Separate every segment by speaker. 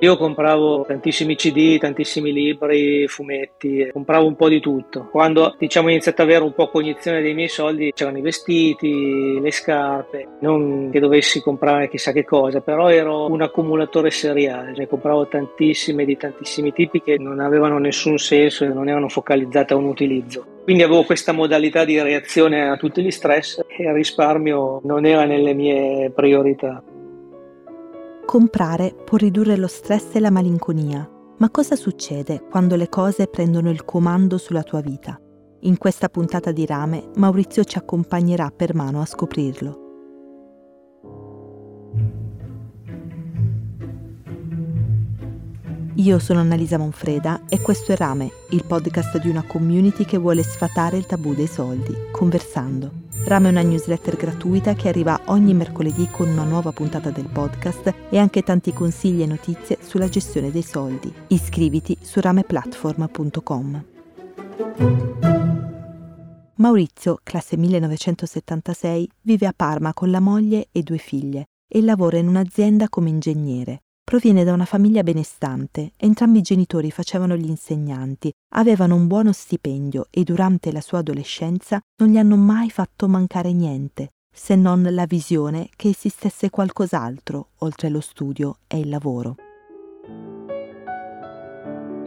Speaker 1: Io compravo tantissimi CD, tantissimi libri, fumetti, compravo un po' di tutto. Quando diciamo ho iniziato ad avere un po' cognizione dei miei soldi, c'erano i vestiti, le scarpe, non che dovessi comprare chissà che cosa, però ero un accumulatore seriale, cioè compravo tantissime di tantissimi tipi che non avevano nessun senso e non erano focalizzate a un utilizzo. Quindi avevo questa modalità di reazione a tutti gli stress e il risparmio non era nelle mie priorità.
Speaker 2: Comprare può ridurre lo stress e la malinconia, ma cosa succede quando le cose prendono il comando sulla tua vita? In questa puntata di Rame Maurizio ci accompagnerà per mano a scoprirlo. Io sono Annalisa Monfreda e questo è Rame, il podcast di una community che vuole sfatare il tabù dei soldi, conversando. Rame è una newsletter gratuita che arriva ogni mercoledì con una nuova puntata del podcast e anche tanti consigli e notizie sulla gestione dei soldi. Iscriviti su rameplatform.com. Maurizio, classe 1976, vive a Parma con la moglie e due figlie e lavora in un'azienda come ingegnere. Proviene da una famiglia benestante, entrambi i genitori facevano gli insegnanti, avevano un buono stipendio e durante la sua adolescenza non gli hanno mai fatto mancare niente, se non la visione che esistesse qualcos'altro oltre lo studio e il lavoro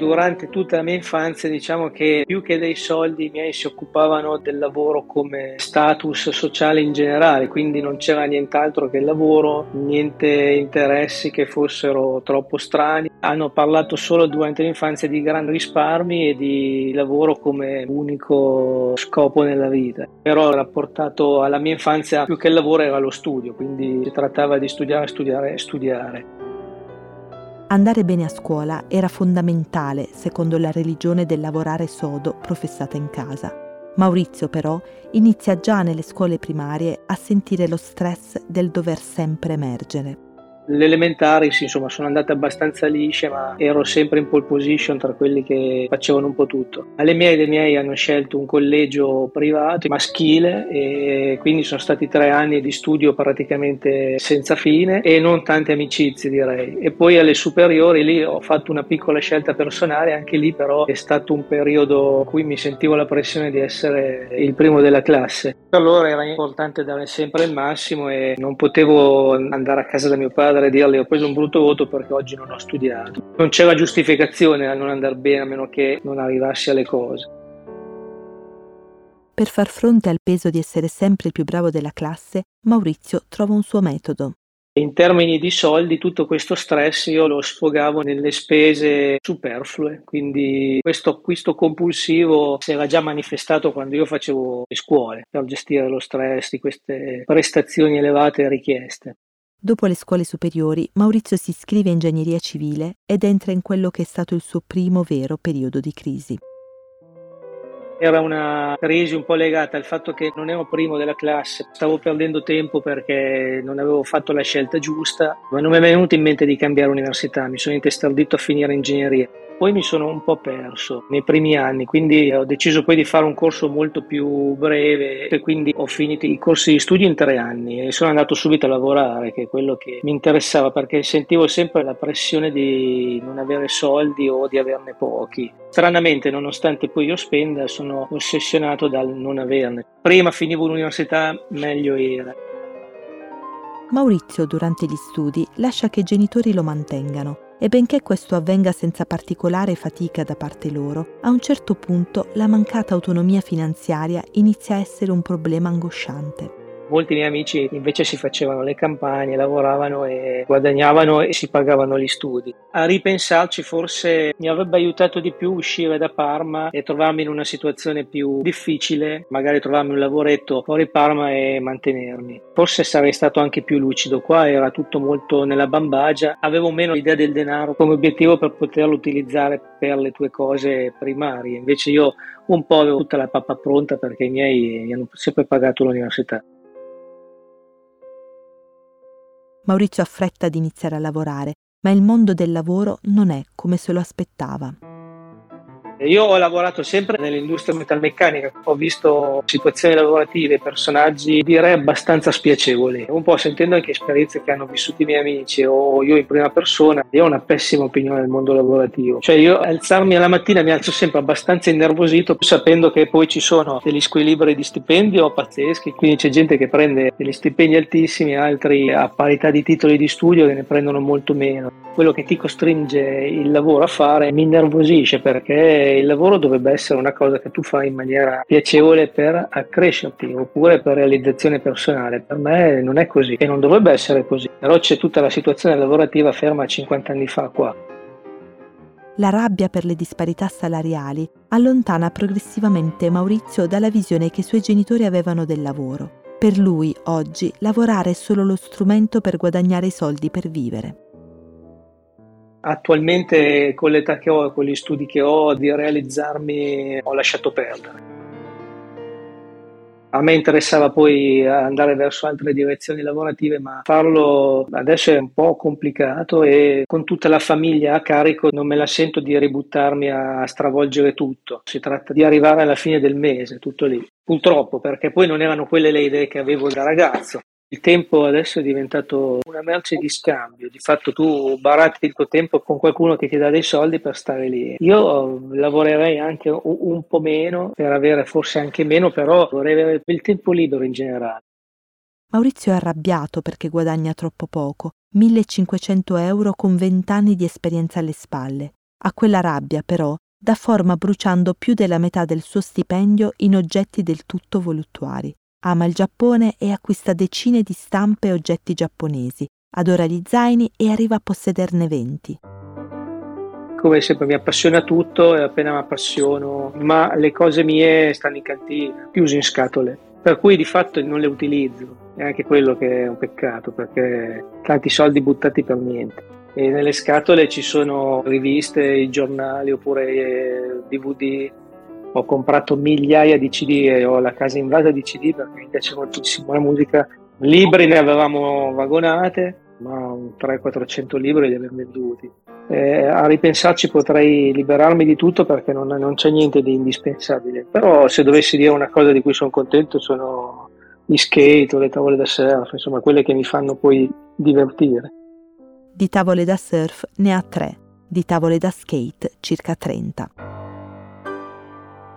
Speaker 1: durante tutta la mia infanzia diciamo che più che dei soldi i miei si occupavano del lavoro come status sociale in generale, quindi non c'era nient'altro che il lavoro, niente interessi che fossero troppo strani. Hanno parlato solo durante l'infanzia di grandi risparmi e di lavoro come unico scopo nella vita. Però rapportato alla mia infanzia più che il lavoro era lo studio, quindi si trattava di studiare, studiare studiare.
Speaker 2: Andare bene a scuola era fondamentale secondo la religione del lavorare sodo professata in casa. Maurizio però inizia già nelle scuole primarie a sentire lo stress del dover sempre emergere.
Speaker 1: Le elementari sì, insomma, sono andate abbastanza lisce, ma ero sempre in pole position tra quelli che facevano un po' tutto. Alle mie e miei hanno scelto un collegio privato, maschile, e quindi sono stati tre anni di studio praticamente senza fine e non tante amicizie direi. E poi alle superiori lì ho fatto una piccola scelta personale, anche lì però è stato un periodo in cui mi sentivo la pressione di essere il primo della classe. Loro era importante dare sempre il massimo e non potevo andare a casa da mio padre andare a dirle ho preso un brutto voto perché oggi non ho studiato. Non c'era giustificazione a non andare bene a meno che non arrivassi alle cose.
Speaker 2: Per far fronte al peso di essere sempre il più bravo della classe, Maurizio trova un suo metodo.
Speaker 1: In termini di soldi, tutto questo stress io lo sfogavo nelle spese superflue, quindi questo acquisto compulsivo si era già manifestato quando io facevo le scuole per gestire lo stress di queste prestazioni elevate e richieste.
Speaker 2: Dopo le scuole superiori, Maurizio si iscrive a ingegneria civile ed entra in quello che è stato il suo primo vero periodo di crisi.
Speaker 1: Era una crisi un po' legata al fatto che non ero primo della classe, stavo perdendo tempo perché non avevo fatto la scelta giusta, ma non mi è venuto in mente di cambiare università, mi sono intestardito a finire ingegneria. Poi mi sono un po' perso nei primi anni, quindi ho deciso poi di fare un corso molto più breve e quindi ho finito i corsi di studio in tre anni e sono andato subito a lavorare, che è quello che mi interessava perché sentivo sempre la pressione di non avere soldi o di averne pochi. Stranamente, nonostante poi io spenda, sono ossessionato dal non averne. Prima finivo l'università, meglio era.
Speaker 2: Maurizio durante gli studi lascia che i genitori lo mantengano e benché questo avvenga senza particolare fatica da parte loro, a un certo punto la mancata autonomia finanziaria inizia a essere un problema angosciante.
Speaker 1: Molti miei amici invece si facevano le campagne, lavoravano e guadagnavano e si pagavano gli studi. A ripensarci forse mi avrebbe aiutato di più uscire da Parma e trovarmi in una situazione più difficile, magari trovarmi un lavoretto fuori Parma e mantenermi. Forse sarei stato anche più lucido, qua era tutto molto nella bambagia, avevo meno l'idea del denaro come obiettivo per poterlo utilizzare per le tue cose primarie, invece io un po' avevo tutta la pappa pronta perché i miei mi hanno sempre pagato l'università.
Speaker 2: Maurizio ha fretta di iniziare a lavorare, ma il mondo del lavoro non è come se lo aspettava.
Speaker 1: Io ho lavorato sempre nell'industria metalmeccanica, ho visto situazioni lavorative, personaggi direi abbastanza spiacevoli, un po' sentendo anche esperienze che hanno vissuto i miei amici o io in prima persona, io ho una pessima opinione del mondo lavorativo. Cioè io alzarmi alla mattina mi alzo sempre abbastanza innervosito sapendo che poi ci sono degli squilibri di stipendio pazzeschi, quindi c'è gente che prende degli stipendi altissimi, altri a parità di titoli di studio che ne prendono molto meno. Quello che ti costringe il lavoro a fare mi innervosisce perché il lavoro dovrebbe essere una cosa che tu fai in maniera piacevole per accrescerti oppure per realizzazione personale. Per me non è così e non dovrebbe essere così. Però c'è tutta la situazione lavorativa ferma 50 anni fa qua.
Speaker 2: La rabbia per le disparità salariali allontana progressivamente Maurizio dalla visione che i suoi genitori avevano del lavoro. Per lui, oggi, lavorare è solo lo strumento per guadagnare i soldi per vivere.
Speaker 1: Attualmente con l'età che ho con gli studi che ho di realizzarmi ho lasciato perdere. A me interessava poi andare verso altre direzioni lavorative, ma farlo adesso è un po' complicato e con tutta la famiglia a carico non me la sento di ributtarmi a stravolgere tutto. Si tratta di arrivare alla fine del mese, tutto lì. Purtroppo, perché poi non erano quelle le idee che avevo da ragazzo. Il tempo adesso è diventato una merce di scambio, di fatto tu baratti il tuo tempo con qualcuno che ti dà dei soldi per stare lì. Io lavorerei anche un po' meno per avere forse anche meno, però vorrei avere il tempo libero in generale.
Speaker 2: Maurizio è arrabbiato perché guadagna troppo poco, 1500 euro con 20 anni di esperienza alle spalle. A quella rabbia, però, dà forma bruciando più della metà del suo stipendio in oggetti del tutto voluttuari. Ama il Giappone e acquista decine di stampe e oggetti giapponesi, adora gli zaini e arriva a possederne 20.
Speaker 1: Come sempre mi appassiona tutto e appena mi appassiono, ma le cose mie stanno in cantina, chiuse in scatole, per cui di fatto non le utilizzo. È anche quello che è un peccato perché tanti soldi buttati per niente. E nelle scatole ci sono riviste, giornali oppure DVD ho comprato migliaia di CD e ho la casa invasa di CD perché mi piace moltissimo la musica. Libri ne avevamo vagonate, ma 300-400 libri li abbiamo venduti. Eh, a ripensarci potrei liberarmi di tutto perché non, non, c'è niente di indispensabile. Però se dovessi dire una cosa di cui sono contento sono gli skate o le tavole da surf, insomma quelle che mi fanno poi divertire.
Speaker 2: Di tavole da surf ne ha tre, di tavole da skate circa 30.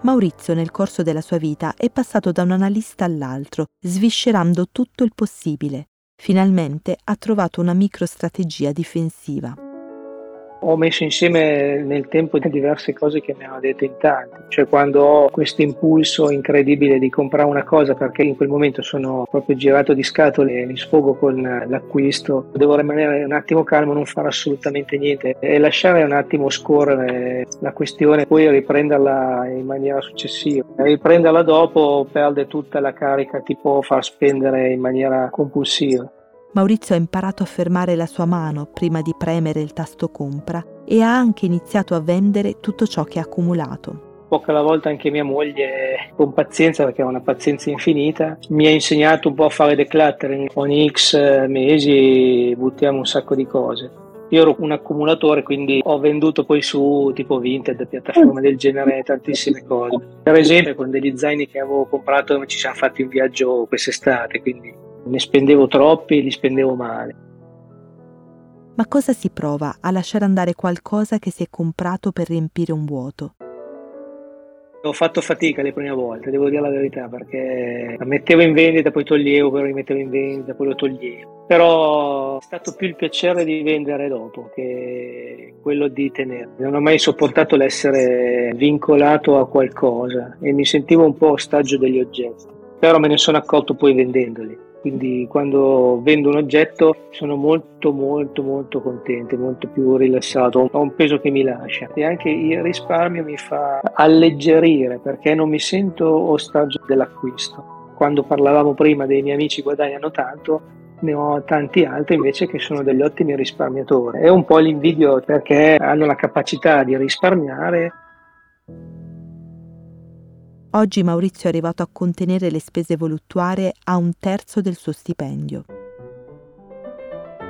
Speaker 2: Maurizio nel corso della sua vita è passato da un analista all'altro, sviscerando tutto il possibile. Finalmente ha trovato una microstrategia difensiva
Speaker 1: ho messo insieme nel tempo diverse cose che mi hanno detto in tanti, cioè quando ho questo impulso incredibile di comprare una cosa perché in quel momento sono proprio girato di scatole e mi sfogo con l'acquisto, devo rimanere un attimo calmo, non fare assolutamente niente e lasciare un attimo scorrere la questione, poi riprenderla in maniera successiva. Riprenderla dopo perde tutta la carica, ti può far spendere in maniera compulsiva.
Speaker 2: Maurizio ha imparato a fermare la sua mano prima di premere il tasto compra e ha anche iniziato a vendere tutto ciò che ha accumulato.
Speaker 1: Poca alla volta anche mia moglie, con pazienza, perché ha una pazienza infinita, mi ha insegnato un po' a fare decluttering. Ogni X mesi buttiamo un sacco di cose. Io ero un accumulatore, quindi ho venduto poi su tipo Vinted, piattaforme del genere, tantissime cose. Per esempio, con degli zaini che avevo comprato ci siamo fatti un viaggio quest'estate, quindi ne spendevo troppi e li spendevo male.
Speaker 2: Ma cosa si prova a lasciare andare qualcosa che si è comprato per riempire un vuoto?
Speaker 1: Ho fatto fatica le prime volte, devo dire la verità, perché la mettevo in vendita, poi toglievo, poi rimettevo in vendita, poi lo toglievo. Però è stato più il piacere di vendere dopo che quello di tenere. Non ho mai sopportato l'essere vincolato a qualcosa e mi sentivo un po' ostaggio degli oggetti, però me ne sono accorto poi vendendoli quindi quando vendo un oggetto sono molto molto molto contento, molto più rilassato, ho un peso che mi lascia e anche il risparmio mi fa alleggerire perché non mi sento ostaggio dell'acquisto. Quando parlavamo prima dei miei amici guadagnano tanto, ne ho tanti altri invece che sono degli ottimi risparmiatori. È un po' l'invidio perché hanno la capacità di risparmiare
Speaker 2: Oggi Maurizio è arrivato a contenere le spese voluttuarie a un terzo del suo stipendio.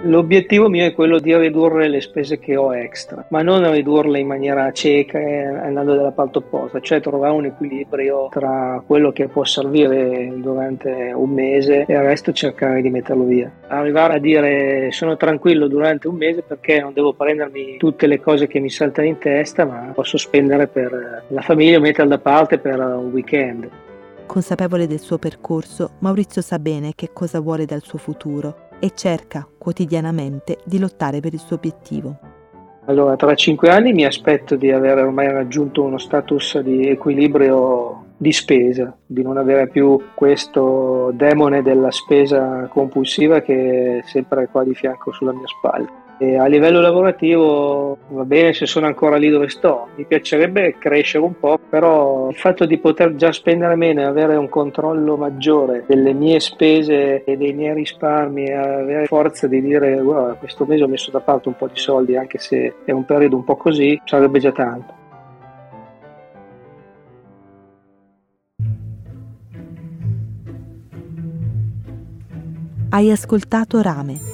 Speaker 1: L'obiettivo mio è quello di ridurre le spese che ho extra, ma non ridurle in maniera cieca andando dalla parte opposta, cioè trovare un equilibrio tra quello che può servire durante un mese e il resto cercare di metterlo via. Arrivare a dire sono tranquillo durante un mese perché non devo prendermi tutte le cose che mi saltano in testa, ma posso spendere per la famiglia, metterla da parte per un weekend.
Speaker 2: Consapevole del suo percorso, Maurizio sa bene che cosa vuole dal suo futuro e cerca quotidianamente di lottare per il suo obiettivo.
Speaker 1: Allora, tra cinque anni mi aspetto di aver ormai raggiunto uno status di equilibrio di spesa, di non avere più questo demone della spesa compulsiva che è sempre qua di fianco sulla mia spalla. E a livello lavorativo va bene se sono ancora lì dove sto, mi piacerebbe crescere un po', però il fatto di poter già spendere meno e avere un controllo maggiore delle mie spese e dei miei risparmi avere forza di dire guarda questo mese ho messo da parte un po' di soldi anche se è un periodo un po' così, sarebbe già tanto.
Speaker 2: Hai ascoltato Rame.